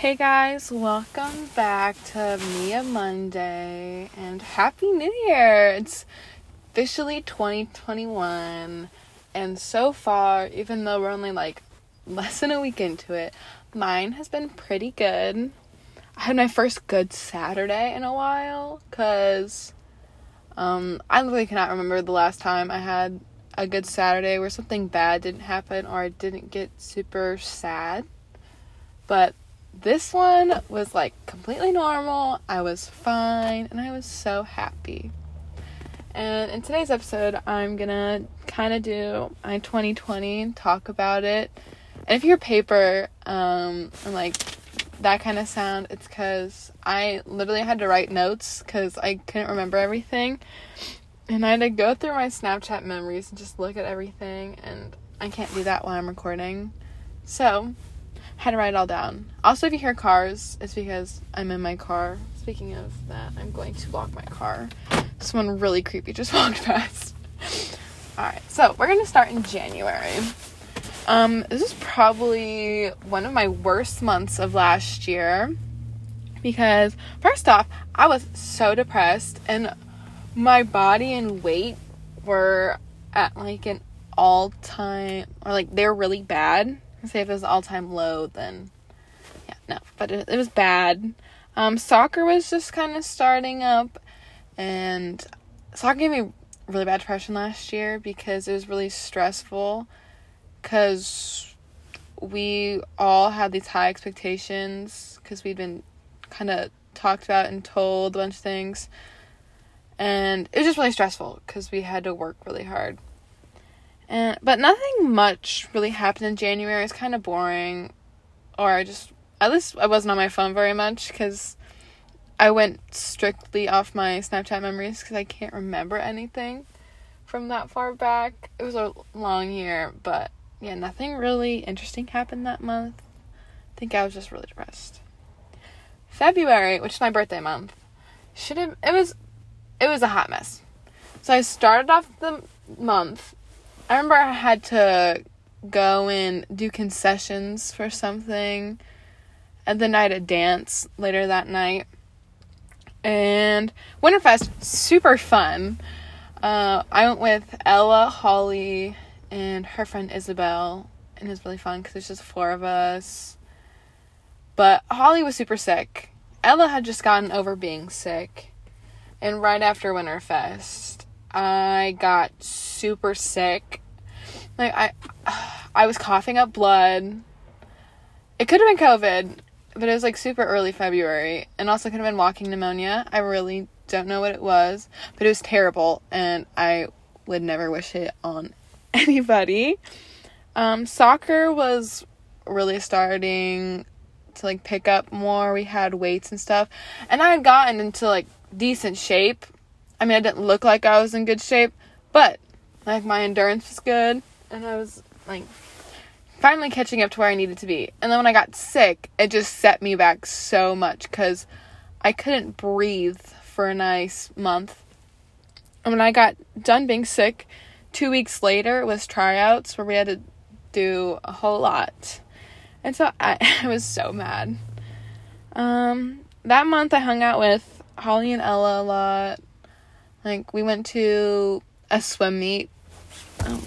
Hey guys, welcome back to Mia Monday and Happy New Year! It's officially 2021, and so far, even though we're only like less than a week into it, mine has been pretty good. I had my first good Saturday in a while because um, I literally cannot remember the last time I had a good Saturday where something bad didn't happen or I didn't get super sad. But this one was like completely normal. I was fine and I was so happy. And in today's episode, I'm gonna kind of do my 2020 and talk about it. And if you paper um, and like that kind of sound, it's because I literally had to write notes because I couldn't remember everything. And I had to go through my Snapchat memories and just look at everything. And I can't do that while I'm recording. So had to write it all down. Also, if you hear cars, it's because I'm in my car. Speaking of that, I'm going to lock my car. Someone really creepy just walked past. Alright, so we're gonna start in January. Um, this is probably one of my worst months of last year because, first off, I was so depressed and my body and weight were at like an all time, or like they're really bad say if it was all time low, then yeah, no. But it, it was bad. Um, soccer was just kind of starting up, and soccer gave me really bad depression last year because it was really stressful. Because we all had these high expectations because we'd been kind of talked about and told a bunch of things. And it was just really stressful because we had to work really hard. And but nothing much really happened in January. It's kind of boring, or I just at least I wasn't on my phone very much because I went strictly off my Snapchat memories because I can't remember anything from that far back. It was a long year, but yeah, nothing really interesting happened that month. I think I was just really depressed. February, which is my birthday month, should have it was it was a hot mess. So I started off the month I remember I had to go and do concessions for something. And then I had a dance later that night. And Winterfest, super fun. Uh, I went with Ella, Holly, and her friend Isabel. And it was really fun because there's just four of us. But Holly was super sick. Ella had just gotten over being sick. And right after Winterfest, I got super sick. Like I I was coughing up blood. It could have been COVID, but it was like super early February and also could have been walking pneumonia. I really don't know what it was, but it was terrible and I would never wish it on anybody. Um, soccer was really starting to like pick up more. We had weights and stuff. And I had gotten into like decent shape. I mean, I didn't look like I was in good shape, but like my endurance was good, and I was like finally catching up to where I needed to be. And then when I got sick, it just set me back so much because I couldn't breathe for a nice month. And when I got done being sick, two weeks later was tryouts where we had to do a whole lot. And so I, I was so mad. Um, that month I hung out with Holly and Ella a lot. Like we went to a swim meet. Oh,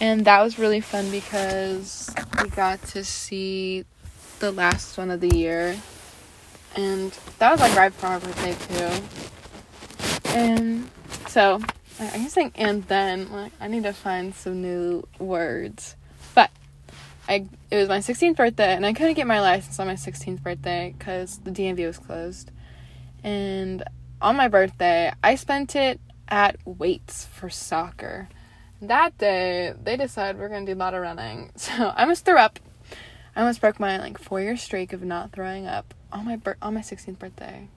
and that was really fun because we got to see the last one of the year. And that was like right before my birthday too. And so I guess saying and then like I need to find some new words. But I it was my 16th birthday and I couldn't get my license on my 16th birthday cuz the DMV was closed. And on my birthday, I spent it at weights for soccer. That day, they decided we're gonna do a lot of running. So I almost threw up. I almost broke my like four year streak of not throwing up on my bir- on my 16th birthday.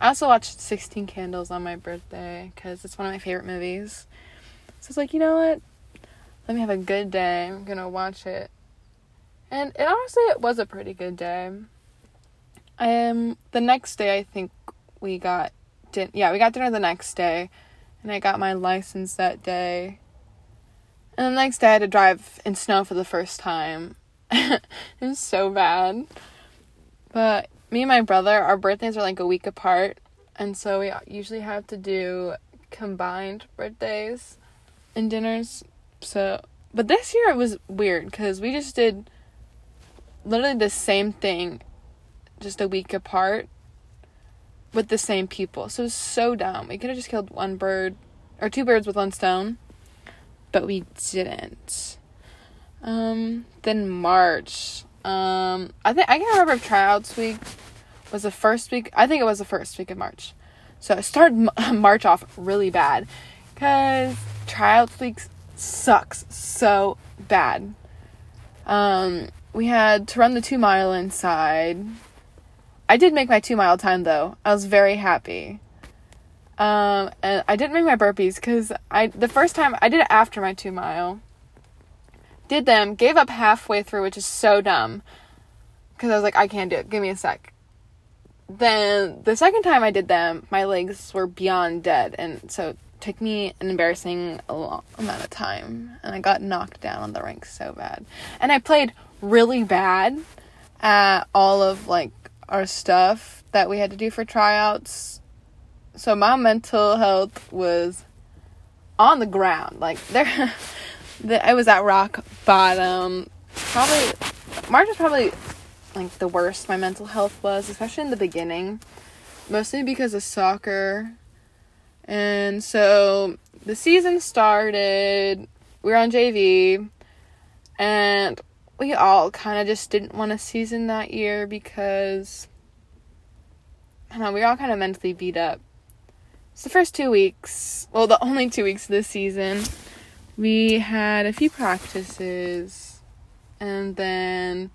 I also watched 16 Candles on my birthday because it's one of my favorite movies. So it's like, you know what? Let me have a good day. I'm gonna watch it. And it honestly it was a pretty good day. Um the next day I think we got din- yeah, we got dinner the next day and I got my license that day. And the next day I had to drive in snow for the first time. it was so bad. But me and my brother, our birthdays are like a week apart, and so we usually have to do combined birthdays and dinners. So, but this year it was weird because we just did literally the same thing just a week apart with the same people. So it was so dumb. We could have just killed one bird or two birds with one stone, but we didn't. Um, then March. Um, I think I can't remember if tryouts week was the first week. I think it was the first week of March. So I started March off really bad because tryouts week sucks so bad. Um, we had to run the two mile inside. I did make my two mile time though. I was very happy. Um, and I didn't make my burpees because I the first time I did it after my two mile. Did them, gave up halfway through, which is so dumb. Because I was like, I can't do it. Give me a sec. Then the second time I did them, my legs were beyond dead, and so it took me an embarrassing long amount of time, and I got knocked down on the ranks so bad. And I played really bad at all of like our stuff that we had to do for tryouts. So my mental health was on the ground. Like there I was at rock bottom. Probably March was probably like the worst my mental health was, especially in the beginning. Mostly because of soccer. And so the season started. We were on JV and we all kind of just didn't want a season that year because I know, we were all kind of mentally beat up. So the first two weeks, well, the only two weeks of this season, we had a few practices, and then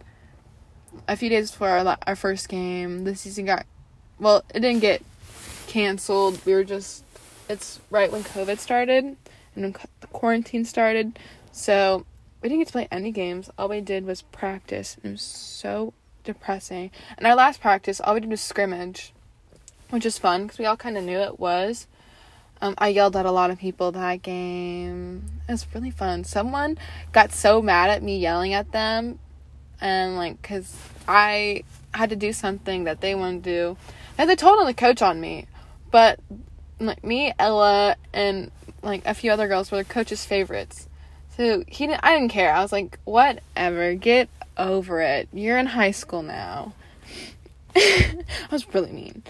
a few days before our our first game, the season got well, it didn't get canceled. We were just it's right when COVID started and when quarantine started, so we didn't get to play any games. All we did was practice. It was so depressing. And our last practice, all we did was scrimmage, which is fun because we all kind of knew it was. Um, I yelled at a lot of people that game. It was really fun. Someone got so mad at me yelling at them, and like, cause I had to do something that they to do, and they told on the coach on me. But like me, Ella, and like a few other girls were the coach's favorites. So he didn't, I didn't care. I was like, whatever, get over it. You're in high school now. I was really mean.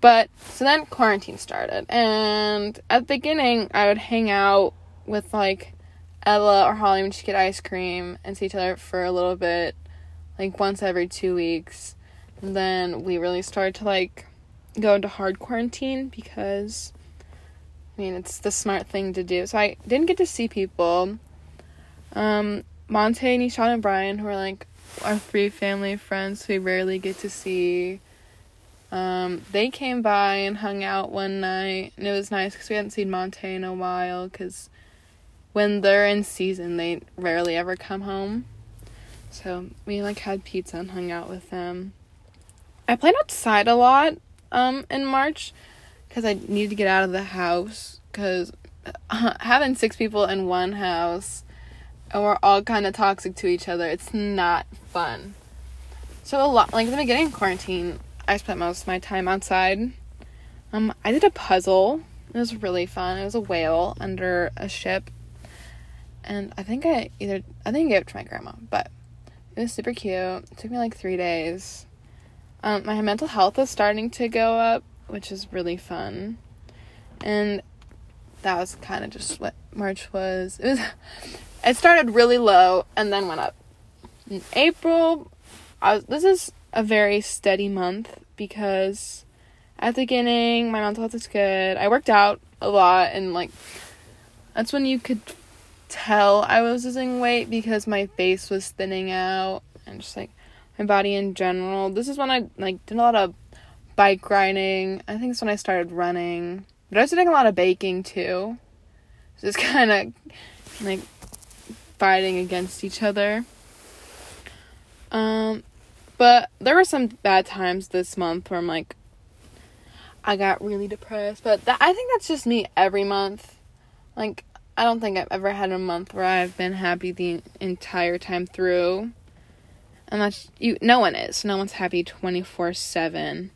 But so then quarantine started, and at the beginning, I would hang out with like Ella or Holly when she get ice cream and see each other for a little bit, like once every two weeks. And then we really started to like go into hard quarantine because I mean, it's the smart thing to do. So I didn't get to see people. Um, Monte, Nishan, and Brian, who are like our three family friends we rarely get to see. Um, they came by and hung out one night, and it was nice because we hadn't seen Monte in a while. Because when they're in season, they rarely ever come home. So we like had pizza and hung out with them. I played outside a lot um, in March because I needed to get out of the house because having six people in one house and we're all kind of toxic to each other, it's not fun. So a lot like in the beginning of quarantine, I spent most of my time outside. Um, I did a puzzle. It was really fun. It was a whale under a ship, and I think I either I think I gave it to my grandma, but it was super cute. It took me like three days. Um, my mental health is starting to go up which is really fun. And that was kind of just what March was. It was it started really low and then went up. In April, I was, this is a very steady month because at the beginning my mental health was good. I worked out a lot and like that's when you could tell I was losing weight because my face was thinning out and just like my body in general. This is when I like did a lot of bike riding. I think it's when I started running. But I was doing a lot of baking too. Just kind of like fighting against each other. Um, but there were some bad times this month where I'm like, I got really depressed. But that, I think that's just me every month. Like, I don't think I've ever had a month where I've been happy the entire time through. Unless you, no one is. No one's happy twenty four seven.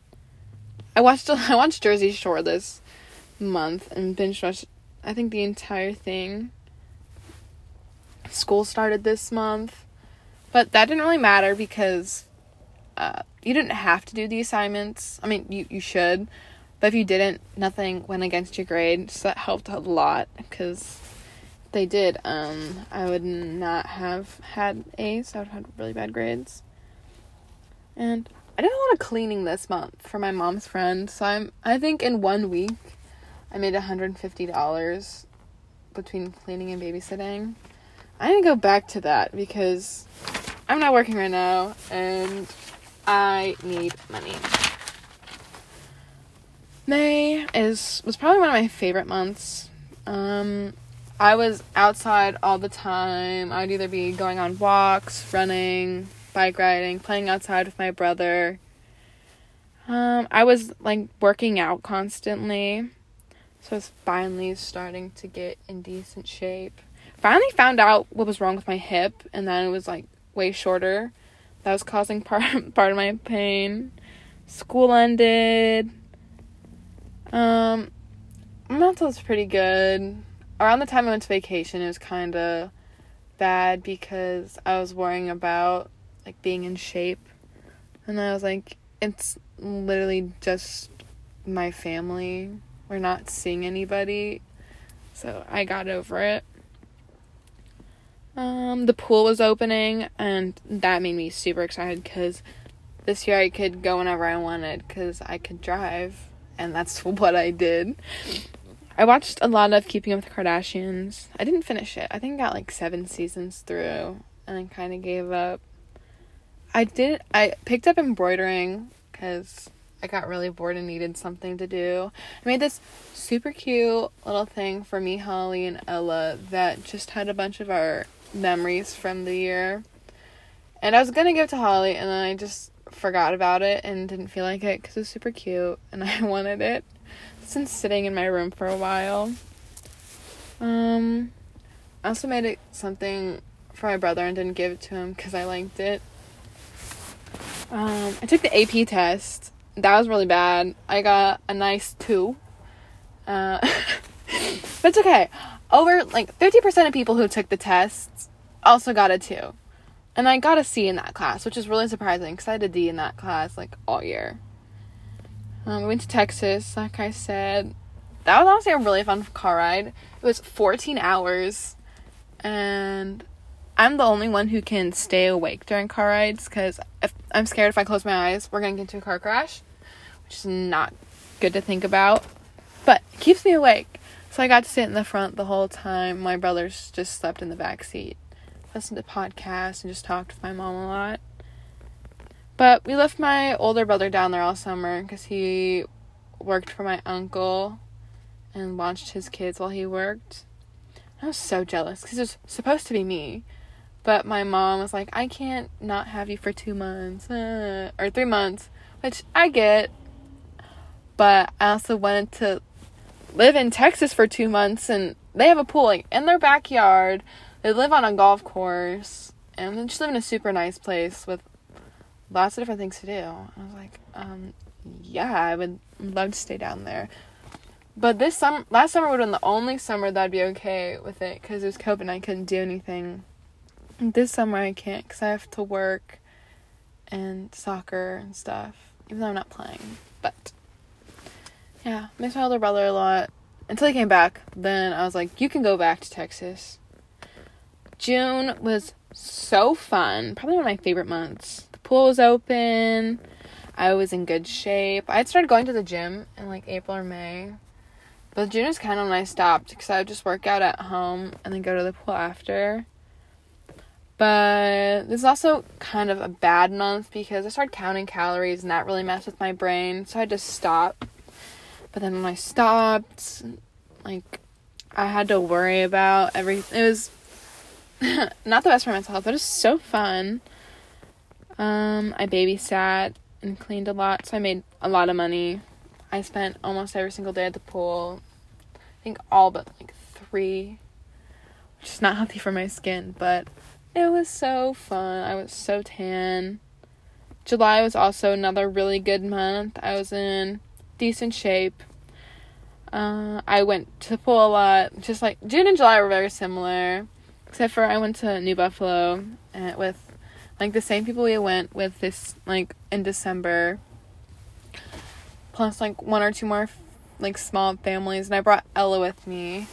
I watched I watched Jersey Shore this month and binge watched I think the entire thing. School started this month, but that didn't really matter because uh, you didn't have to do the assignments. I mean, you you should, but if you didn't, nothing went against your grade, so that helped a lot because they did. Um, I would not have had A's. I would have had really bad grades. And I did a lot of cleaning this month for my mom's friend. So I'm I think in one week I made $150 between cleaning and babysitting. I need to go back to that because I'm not working right now and I need money. May is was probably one of my favorite months. Um, I was outside all the time. I'd either be going on walks, running, bike riding, playing outside with my brother. Um, I was like working out constantly. So I was finally starting to get in decent shape. Finally found out what was wrong with my hip and then it was like way shorter. That was causing part part of my pain. School ended. Um, mental was pretty good. Around the time I went to vacation, it was kind of bad because I was worrying about like being in shape, and I was like, it's literally just my family. We're not seeing anybody, so I got over it. Um, the pool was opening, and that made me super excited because this year I could go whenever I wanted because I could drive and that's what I did. I watched a lot of Keeping Up with the Kardashians. I didn't finish it. I think I got like seven seasons through and I kind of gave up. I did. I picked up embroidering because I got really bored and needed something to do. I made this super cute little thing for me, Holly, and Ella that just had a bunch of our memories from the year. And I was gonna give it to Holly, and then I just forgot about it and didn't feel like it because it was super cute and I wanted it. It's been sitting in my room for a while. Um, I also made it something for my brother and didn't give it to him because I liked it. Um, I took the AP test. That was really bad. I got a nice two. Uh, but it's okay. Over like 50% of people who took the tests also got a two. And I got a C in that class, which is really surprising because I had a D in that class like all year. Um, we went to Texas, like I said. That was honestly a really fun car ride. It was 14 hours, and I'm the only one who can stay awake during car rides because I'm scared if I close my eyes, we're gonna get into a car crash, which is not good to think about. But it keeps me awake. So I got to sit in the front the whole time. My brothers just slept in the back seat listened to podcasts and just talked with my mom a lot. But we left my older brother down there all summer because he worked for my uncle and watched his kids while he worked. I was so jealous because it was supposed to be me. But my mom was like, I can't not have you for two months uh, or three months, which I get. But I also wanted to live in Texas for two months and they have a pool like in their backyard they live on a golf course and they just live in a super nice place with lots of different things to do. I was like, um, yeah, I would love to stay down there. But this summer, last summer would have been the only summer that I'd be okay with it because it was COVID and I couldn't do anything. This summer I can't because I have to work and soccer and stuff, even though I'm not playing. But yeah, miss my older brother a lot until he came back. Then I was like, you can go back to Texas. June was so fun. Probably one of my favorite months. The pool was open. I was in good shape. I had started going to the gym in like April or May. But June was kind of when I stopped because I would just work out at home and then go to the pool after. But this is also kind of a bad month because I started counting calories and that really messed with my brain. So I just stopped. But then when I stopped, like I had to worry about everything. It was not the best for mental health, but it's so fun. Um, I babysat and cleaned a lot, so I made a lot of money. I spent almost every single day at the pool. I think all but like three, which is not healthy for my skin, but It was so fun. I was so tan. July was also another really good month. I was in decent shape. Uh, I went to the pool a lot. Just like June and July were very similar, except for I went to New Buffalo uh, with like the same people we went with this like in December. Plus like one or two more like small families, and I brought Ella with me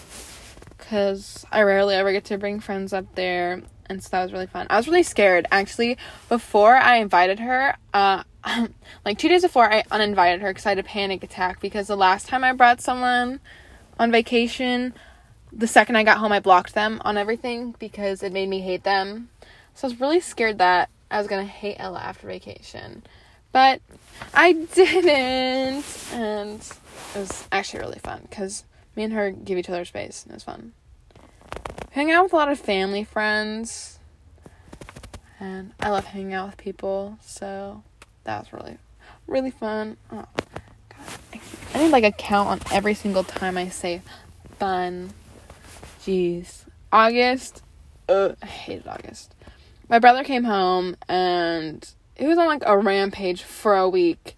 because I rarely ever get to bring friends up there, and so that was really fun. I was really scared actually before I invited her. Uh, like two days before, I uninvited her because I had a panic attack because the last time I brought someone on vacation, the second I got home, I blocked them on everything because it made me hate them. So I was really scared that I was gonna hate Ella after vacation, but I didn't, and it was actually really fun because me and her give each other space and it was fun. Hang out with a lot of family friends, and I love hanging out with people, so that was really, really fun. Oh, God. I need like a count on every single time I say fun. Jeez. August. Ugh, I hated August. My brother came home and he was on like a rampage for a week.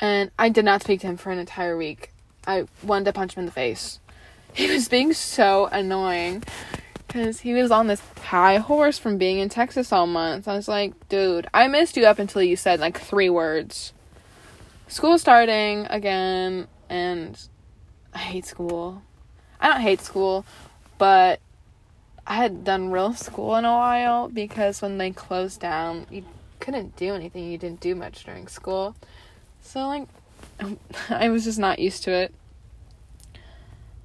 And I did not speak to him for an entire week. I wanted to punch him in the face. He was being so annoying because he was on this high horse from being in Texas all month. I was like, dude, I missed you up until you said like three words. School starting again, and I hate school. I don't hate school, but I had done real school in a while because when they closed down, you couldn't do anything. You didn't do much during school. So, like, I was just not used to it.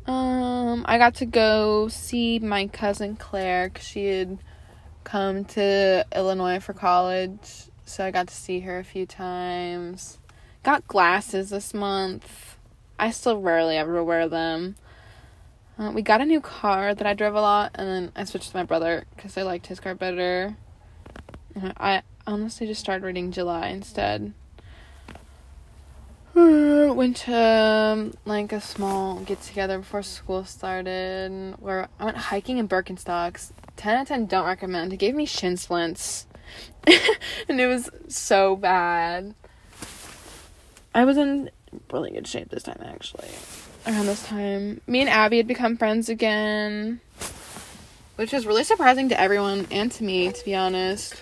Um, I got to go see my cousin Claire because she had come to Illinois for college. So I got to see her a few times. Got glasses this month. I still rarely ever wear them. Uh, we got a new car that I drove a lot, and then I switched to my brother because I liked his car better. I honestly just started reading July instead. went to um, like a small get together before school started where I went hiking in Birkenstocks. 10 out of 10 don't recommend. It gave me shin splints. and it was so bad. I was in really good shape this time actually. Around this time, me and Abby had become friends again, which was really surprising to everyone and to me, to be honest.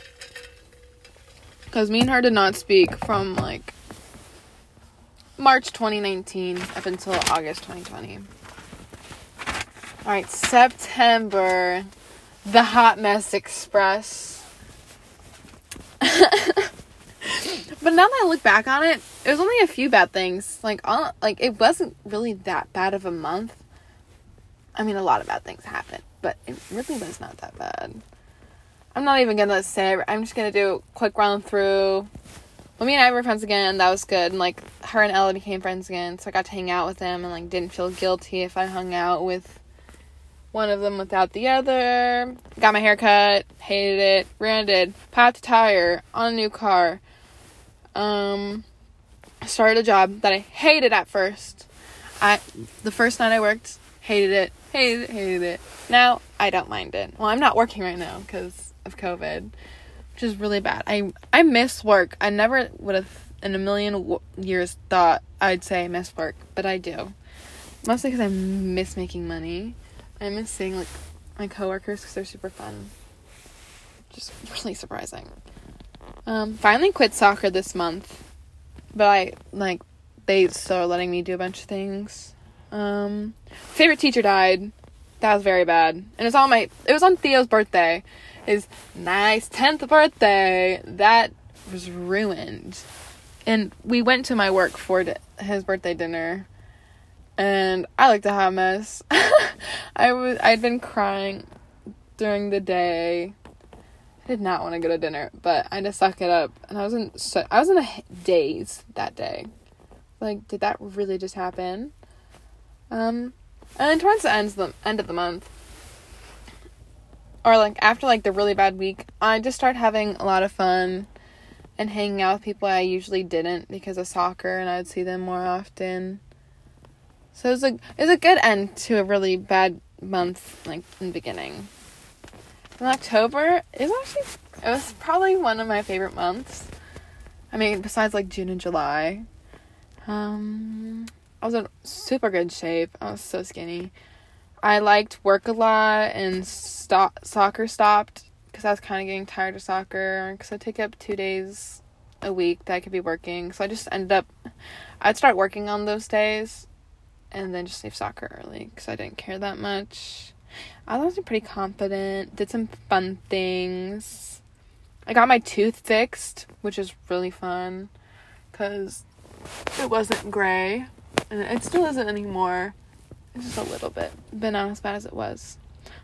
Because me and her did not speak from like March 2019 up until August 2020. All right, September, the Hot Mess Express. but now that I look back on it, it was only a few bad things. Like, all, like it wasn't really that bad of a month. I mean, a lot of bad things happened, but it really was not that bad. I'm not even gonna say. I'm just gonna do a quick run through well, me and I were friends again. That was good. And, like her and Ella became friends again, so I got to hang out with them and like didn't feel guilty if I hung out with one of them without the other. Got my hair cut, hated it, rented, popped a tire on a new car. Um, started a job that I hated at first. I the first night I worked, hated it, hated it, hated it. Now I don't mind it. Well, I'm not working right now because of COVID which is really bad. I I miss work. I never would have in a million w- years thought I'd say I miss work, but I do. Mostly because I miss making money. I miss seeing like my coworkers because they're super fun. Just really surprising. Um, finally quit soccer this month, but I like they still are letting me do a bunch of things. Um, favorite teacher died. That was very bad, and it was on my it was on Theo's birthday, his nice 10th birthday. That was ruined. And we went to my work for his birthday dinner. And I looked a hot mess. I was I'd been crying during the day. I did not want to go to dinner, but I had to suck it up. And I was in so I was in a daze that day. Like, did that really just happen? Um, and towards the end of the end of the month, or like after like the really bad week, I just started having a lot of fun and hanging out with people I usually didn't because of soccer and I'd see them more often. So it was a it was a good end to a really bad month like in the beginning. In October is actually it was probably one of my favorite months. I mean, besides like June and July. Um, I was in super good shape. I was so skinny. I liked work a lot, and stop soccer stopped because I was kind of getting tired of soccer. Because I take up two days a week that I could be working, so I just ended up. I'd start working on those days, and then just leave soccer early because I didn't care that much. I was pretty confident. Did some fun things. I got my tooth fixed, which is really fun because it wasn't gray, and it still isn't anymore. Just a little bit, but not as bad as it was.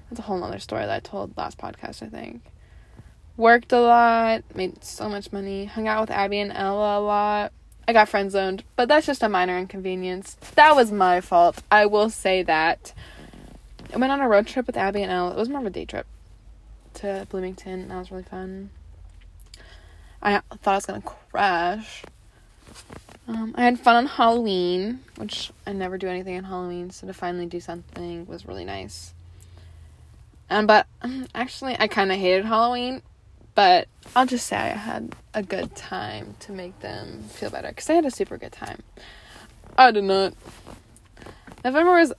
That's a whole other story that I told last podcast, I think. Worked a lot, made so much money, hung out with Abby and Ella a lot. I got friend zoned, but that's just a minor inconvenience. That was my fault. I will say that. I went on a road trip with Abby and Ella. It was more of a day trip to Bloomington. That was really fun. I thought I was gonna crash. Um, I had fun on Halloween, which I never do anything on Halloween, so to finally do something was really nice. Um, but actually, I kind of hated Halloween, but I'll just say I had a good time to make them feel better because I had a super good time. I did not. November was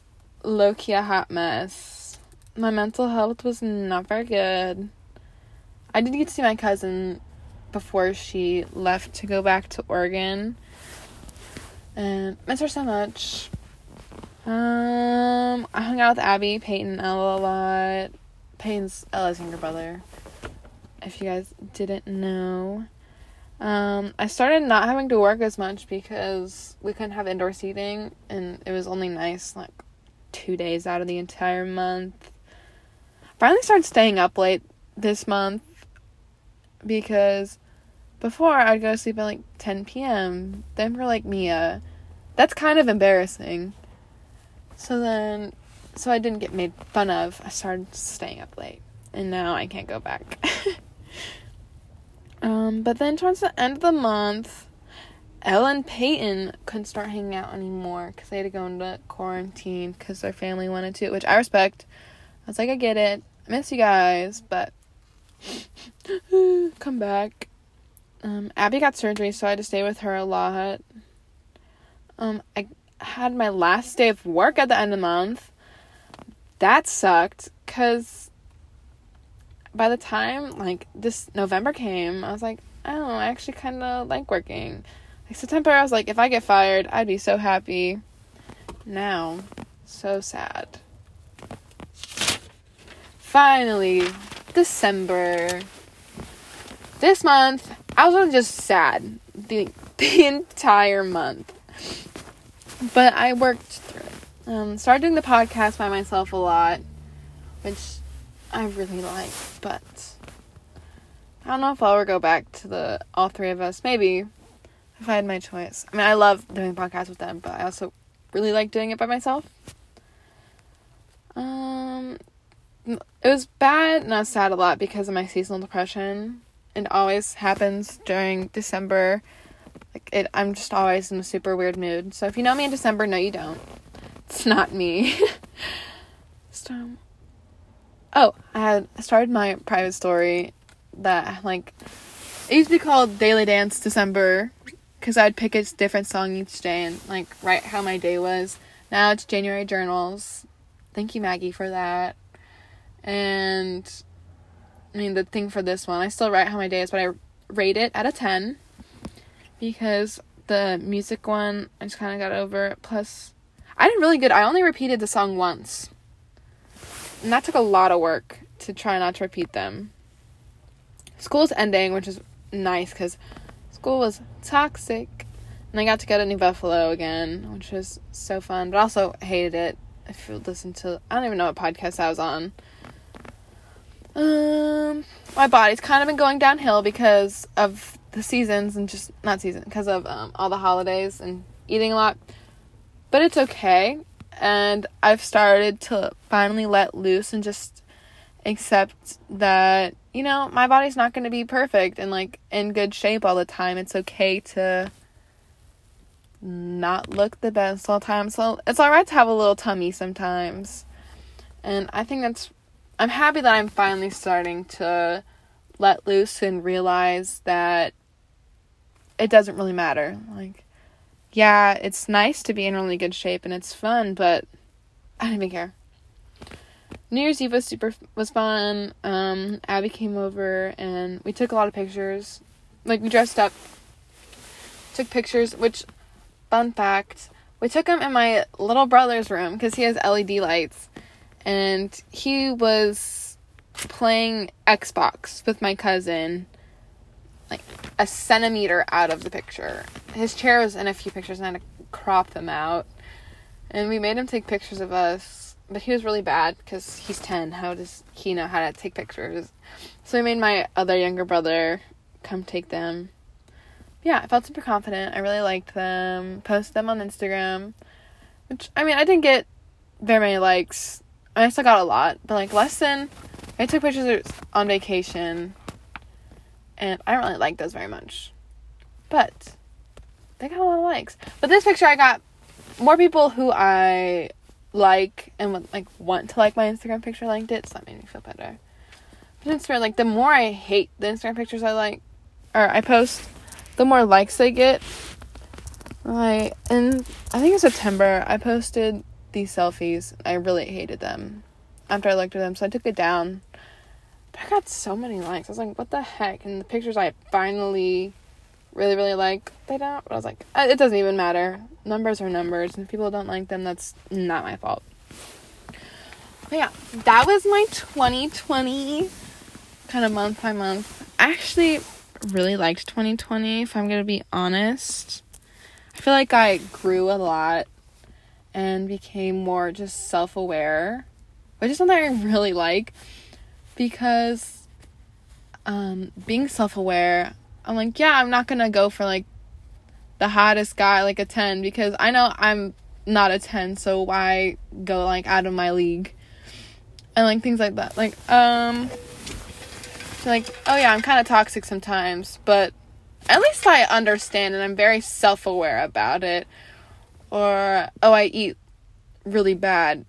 low key a hot mess. My mental health was not very good. I did get to see my cousin before she left to go back to Oregon. And miss her so much. Um, I hung out with Abby, Peyton, Ella a lot. Peyton's Ella's younger brother. If you guys didn't know. Um, I started not having to work as much because we couldn't have indoor seating and it was only nice like two days out of the entire month. Finally started staying up late this month because before I'd go to sleep at like 10 p.m. Then for like Mia, that's kind of embarrassing. So then, so I didn't get made fun of. I started staying up late, and now I can't go back. um, but then towards the end of the month, Ella and Peyton couldn't start hanging out anymore because they had to go into quarantine because their family wanted to, which I respect. I was like, I get it. I miss you guys, but come back. Um, Abby got surgery, so I had to stay with her a lot. Um, I had my last day of work at the end of the month. That sucked because by the time like this November came, I was like, oh, I actually kind of like working. Like September, I was like, if I get fired, I'd be so happy. Now, so sad. Finally, December. This month, I was just sad the the entire month. But I worked through it. Um, started doing the podcast by myself a lot, which I really like, but I don't know if I'll ever go back to the all three of us. Maybe if I had my choice. I mean, I love doing podcasts with them, but I also really like doing it by myself. Um, it was bad and I was sad a lot because of my seasonal depression. It always happens during December. Like it, I'm just always in a super weird mood. So if you know me in December, no, you don't. It's not me. oh, I had started my private story that like it used to be called Daily Dance December because I'd pick a different song each day and like write how my day was. Now it's January journals. Thank you, Maggie, for that. And I mean, the thing for this one, I still write how my day is, but I rate it at a 10 because the music one, I just kind of got over. It. Plus, I did really good. I only repeated the song once. And that took a lot of work to try not to repeat them. School's ending, which is nice because school was toxic. And I got to go to New Buffalo again, which was so fun, but also hated it. If you listen to, I don't even know what podcast I was on. Um, my body's kind of been going downhill because of the seasons and just not season because of um, all the holidays and eating a lot. But it's okay, and I've started to finally let loose and just accept that you know my body's not going to be perfect and like in good shape all the time. It's okay to not look the best all the time. So it's alright to have a little tummy sometimes. And I think that's I'm happy that I'm finally starting to let loose and realize that it doesn't really matter. Like, yeah, it's nice to be in really good shape and it's fun, but I don't even care. New Year's Eve was super was fun. Um, Abby came over and we took a lot of pictures. Like we dressed up, took pictures. Which, fun fact, we took them in my little brother's room because he has LED lights, and he was playing Xbox with my cousin, like a centimeter out of the picture. His chair was in a few pictures, and I had to crop them out. And we made him take pictures of us, but he was really bad because he's 10. How does he know how to take pictures? So I made my other younger brother come take them. Yeah, I felt super confident. I really liked them. Posted them on Instagram, which I mean, I didn't get very many likes. I still got a lot, but like less than. I took pictures on vacation, and I don't really like those very much, but they got a lot of likes. But this picture, I got more people who I like and would, like want to like my Instagram picture liked it, so that made me feel better. But it's weird, like the more I hate the Instagram pictures I like or I post, the more likes I get. Like and I think in September I posted these selfies. I really hated them after I looked at them, so I took it down. I got so many likes. I was like, what the heck? And the pictures I finally really, really like, they don't. But I was like, uh, it doesn't even matter. Numbers are numbers, and if people don't like them, that's not my fault. But yeah, that was my 2020 kind of month by month. I actually really liked 2020, if I'm gonna be honest. I feel like I grew a lot and became more just self aware, which is something I really like because um, being self aware, I'm like, yeah, I'm not gonna go for like the hottest guy, like a 10, because I know I'm not a 10, so why go like out of my league? And like things like that. Like, um, like, oh yeah, I'm kind of toxic sometimes, but at least I understand and I'm very self aware about it. Or, oh, I eat really bad.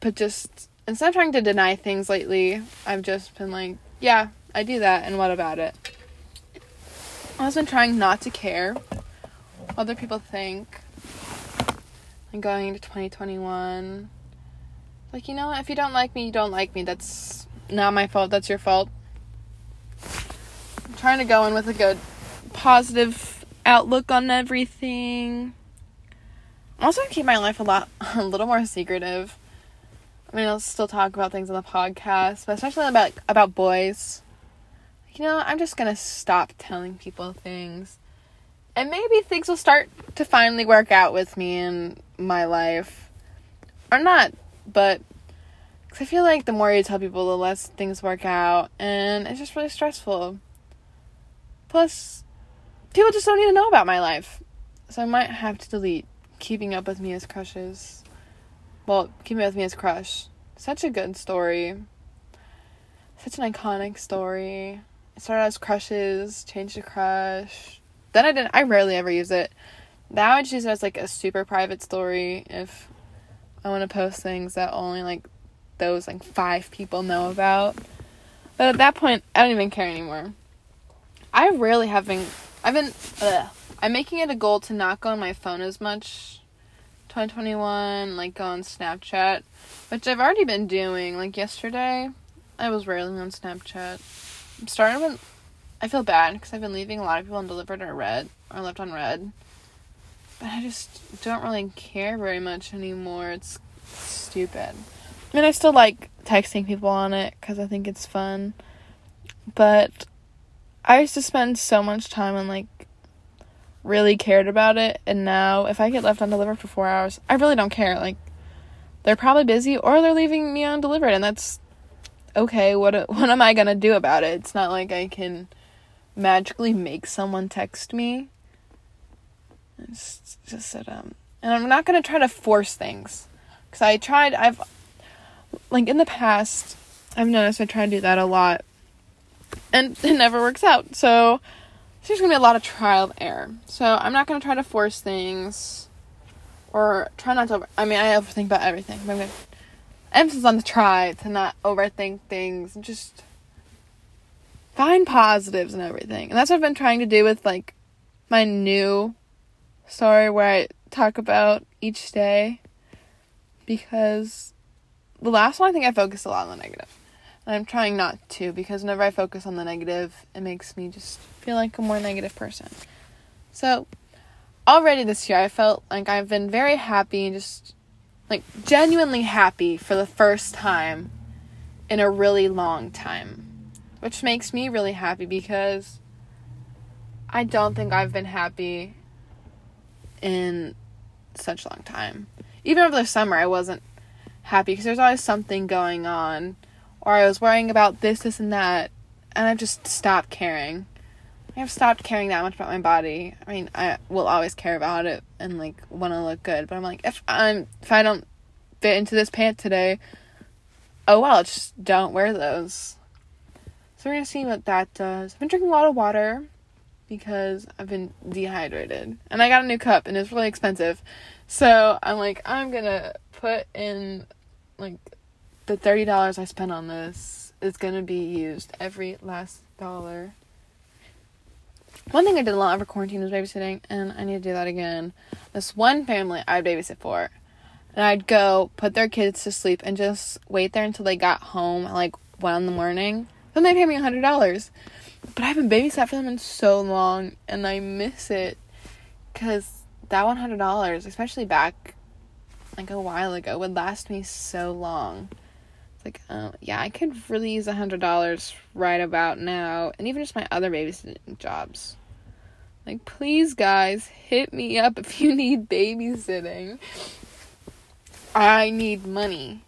But just, instead of trying to deny things lately, I've just been like, yeah, I do that, and what about it? I've been trying not to care what other people think. And going into 2021, like, you know? If you don't like me, you don't like me. That's not my fault. That's your fault. I'm trying to go in with a good positive outlook on everything. I'm also gonna keep my life a lot a little more secretive. I mean, I'll still talk about things on the podcast, but especially about about boys. You know, I'm just gonna stop telling people things, and maybe things will start to finally work out with me in my life, or not. But cause I feel like the more you tell people, the less things work out, and it's just really stressful. Plus, people just don't need to know about my life, so I might have to delete keeping up with Mia's crushes. Well, keeping with Mia's crush. Such a good story. Such an iconic story. It started as crushes, changed to crush. Then I didn't. I rarely ever use it. Now I just use it as like a super private story if I want to post things that only like those like five people know about. But at that point, I don't even care anymore. I rarely have been. I've been. Ugh, I'm making it a goal to not go on my phone as much. 2021, like go on Snapchat, which I've already been doing. Like yesterday, I was rarely on Snapchat. I'm starting to. I feel bad because I've been leaving a lot of people undelivered or read or left on read. But I just don't really care very much anymore. It's stupid. I mean, I still like texting people on it because I think it's fun. But I used to spend so much time on like really cared about it and now if I get left undelivered for four hours, I really don't care. Like they're probably busy or they're leaving me undelivered and that's okay. What what am I gonna do about it? It's not like I can magically make someone text me. It's just that um and I'm not gonna try to force things. Cause I tried I've like in the past I've noticed I try to do that a lot and it never works out. So there's gonna be a lot of trial and error. So I'm not gonna try to force things or try not to. I mean, I overthink about everything. But I'm gonna, emphasis on the try to not overthink things and just find positives and everything. And that's what I've been trying to do with like my new story where I talk about each day because the last one I think I focused a lot on the negative. And I'm trying not to because whenever I focus on the negative, it makes me just feel like a more negative person. So, already this year, I felt like I've been very happy and just like genuinely happy for the first time in a really long time. Which makes me really happy because I don't think I've been happy in such a long time. Even over the summer, I wasn't happy because there's always something going on, or I was worrying about this, this, and that, and I've just stopped caring. I've stopped caring that much about my body. I mean, I will always care about it and like want to look good, but I'm like, if I'm if I don't fit into this pant today, oh well, just don't wear those. So we're gonna see what that does. I've been drinking a lot of water because I've been dehydrated, and I got a new cup, and it's really expensive. So I'm like, I'm gonna put in like the thirty dollars I spent on this is gonna be used every last dollar. One thing I did a lot over quarantine was babysitting, and I need to do that again. This one family I'd babysit for, and I'd go put their kids to sleep and just wait there until they got home at like one in the morning. Then they pay me a hundred dollars, but I haven't babysat for them in so long, and I miss it because that one hundred dollars, especially back like a while ago, would last me so long. Like, oh yeah, I could really use a hundred dollars right about now, and even just my other babysitting jobs. Like, please, guys, hit me up if you need babysitting. I need money.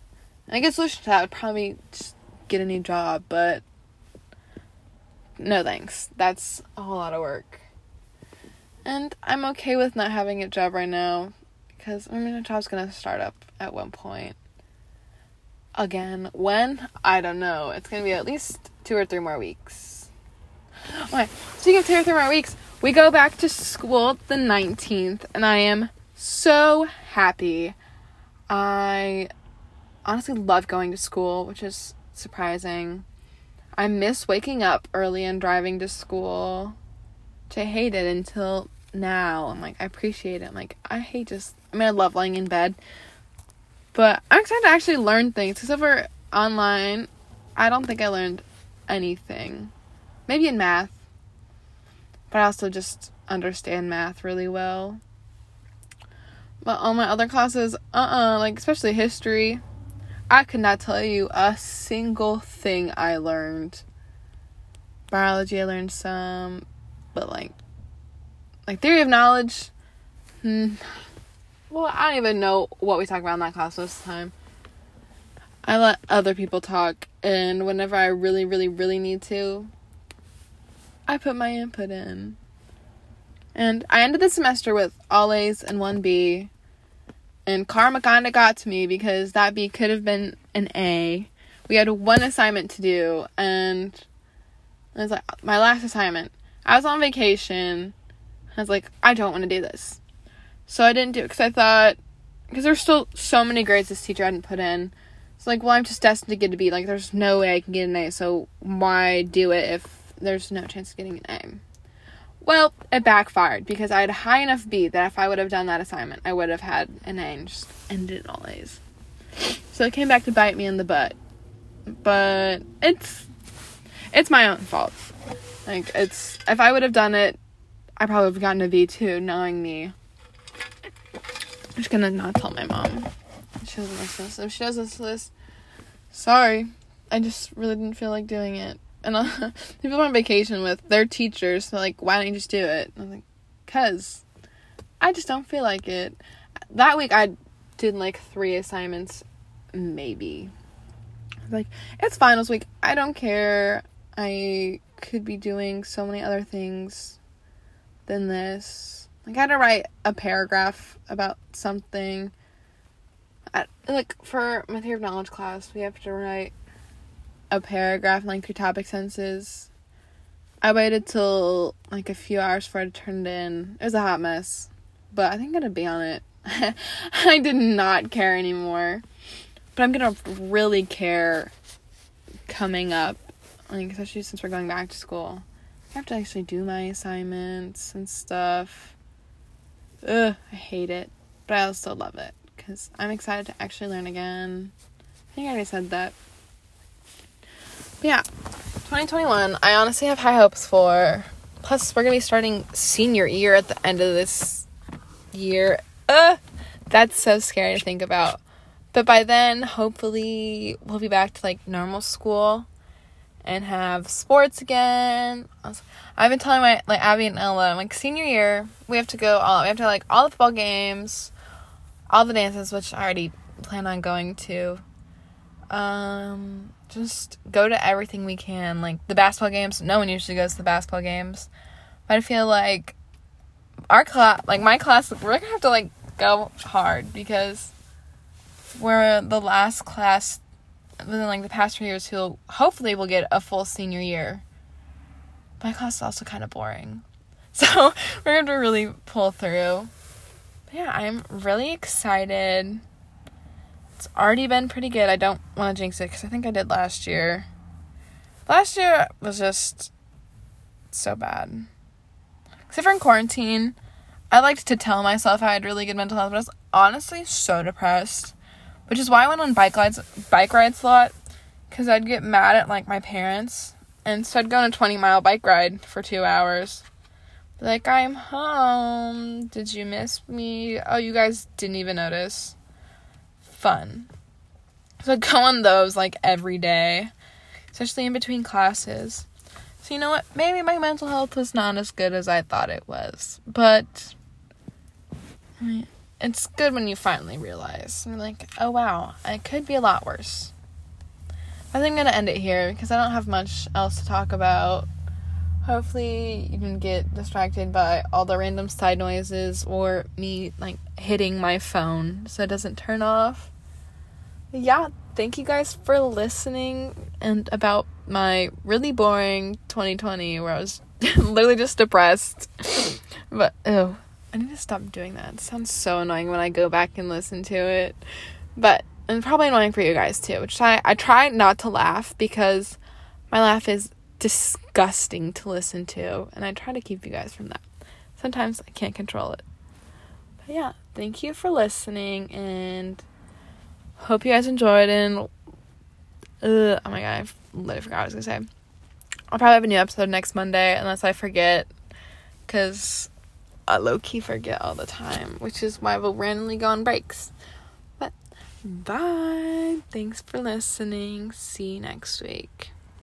I guess solution to that would probably just get a new job, but no thanks. That's a whole lot of work. And I'm okay with not having a job right now because I mean a job's gonna start up at one point. Again, when? I don't know. It's gonna be at least two or three more weeks. Okay, speaking of two or three more weeks, we go back to school the 19th, and I am so happy. I honestly love going to school, which is surprising. I miss waking up early and driving to school. Which I hated until now. I'm like, I appreciate it. I'm like, I hate just, I mean, I love lying in bed. But I'm excited to actually learn things. Because over online, I don't think I learned anything. Maybe in math. But I also just understand math really well. But all my other classes, uh uh-uh, uh like especially history, I could not tell you a single thing I learned. Biology, I learned some, but like, like theory of knowledge. Hmm. Well, I don't even know what we talk about in that class most of the time. I let other people talk, and whenever I really, really, really need to, I put my input in. And I ended the semester with all A's and one B, and karma kind of got to me because that B could have been an A. We had one assignment to do, and it was like my last assignment. I was on vacation. I was like, I don't want to do this. So I didn't do it because I thought, because there's still so many grades this teacher hadn't put in. It's like, well, I'm just destined to get a B. Like, there's no way I can get an A, so why do it if there's no chance of getting an A? Well, it backfired because I had a high enough B that if I would have done that assignment, I would have had an A and just ended it all A's. So it came back to bite me in the butt. But it's it's my own fault. Like it's if I would have done it, I probably would have gotten a V too, knowing me. I'm just gonna not tell my mom. She doesn't listen. If she does listen this, sorry. I just really didn't feel like doing it and uh, people I'm on vacation with, their teachers. They're like, "Why don't you just do it?" And I'm like, "Cause I just don't feel like it." That week I did like three assignments, maybe. Like it's finals week. I don't care. I could be doing so many other things than this. Like I had to write a paragraph about something. I, like for my theory of knowledge class, we have to write a paragraph in like your topic sentences. I waited till like a few hours for it turned in. It was a hot mess, but I think I'm gonna be on it. I did not care anymore. but I'm gonna really care coming up, like especially since we're going back to school. I have to actually do my assignments and stuff. Ugh, I hate it, but I also love it because I'm excited to actually learn again. I think I already said that. But yeah, 2021, I honestly have high hopes for. Plus, we're gonna be starting senior year at the end of this year. Ugh, that's so scary to think about. But by then, hopefully, we'll be back to like normal school and have sports again. I've been telling my like Abby and Ella, I'm like senior year, we have to go all we have to like all the football games, all the dances, which I already plan on going to. Um, just go to everything we can. Like the basketball games, no one usually goes to the basketball games. But I feel like our class, like my class, we're gonna have to like go hard because we're the last class within like the past few years who hopefully will get a full senior year. My class is also kind of boring. So we're going to really pull through. But yeah, I'm really excited. It's already been pretty good. I don't want to jinx it because I think I did last year. Last year was just so bad. Except for in quarantine, I liked to tell myself I had really good mental health, but I was honestly so depressed. Which is why I went on bike rides bike rides a lot. Cause I'd get mad at like my parents. And so I'd go on a twenty mile bike ride for two hours. Like, I'm home. Did you miss me? Oh, you guys didn't even notice. Fun. So I'd go on those like every day. Especially in between classes. So you know what? Maybe my mental health was not as good as I thought it was. But I mean, it's good when you finally realize. You're like, oh wow, it could be a lot worse. I think I'm gonna end it here because I don't have much else to talk about. Hopefully, you didn't get distracted by all the random side noises or me like hitting my phone so it doesn't turn off. Yeah, thank you guys for listening and about my really boring 2020 where I was literally just depressed. but oh, I need to stop doing that. It sounds so annoying when I go back and listen to it. But and probably annoying for you guys too. Which I I try not to laugh because my laugh is disgusting to listen to, and I try to keep you guys from that. Sometimes I can't control it. But yeah, thank you for listening, and hope you guys enjoyed. And uh, oh my god, I literally forgot what I was gonna say. I'll probably have a new episode next Monday unless I forget, because I low key forget all the time, which is why we'll randomly go on breaks. But bye. Thanks for listening. See you next week.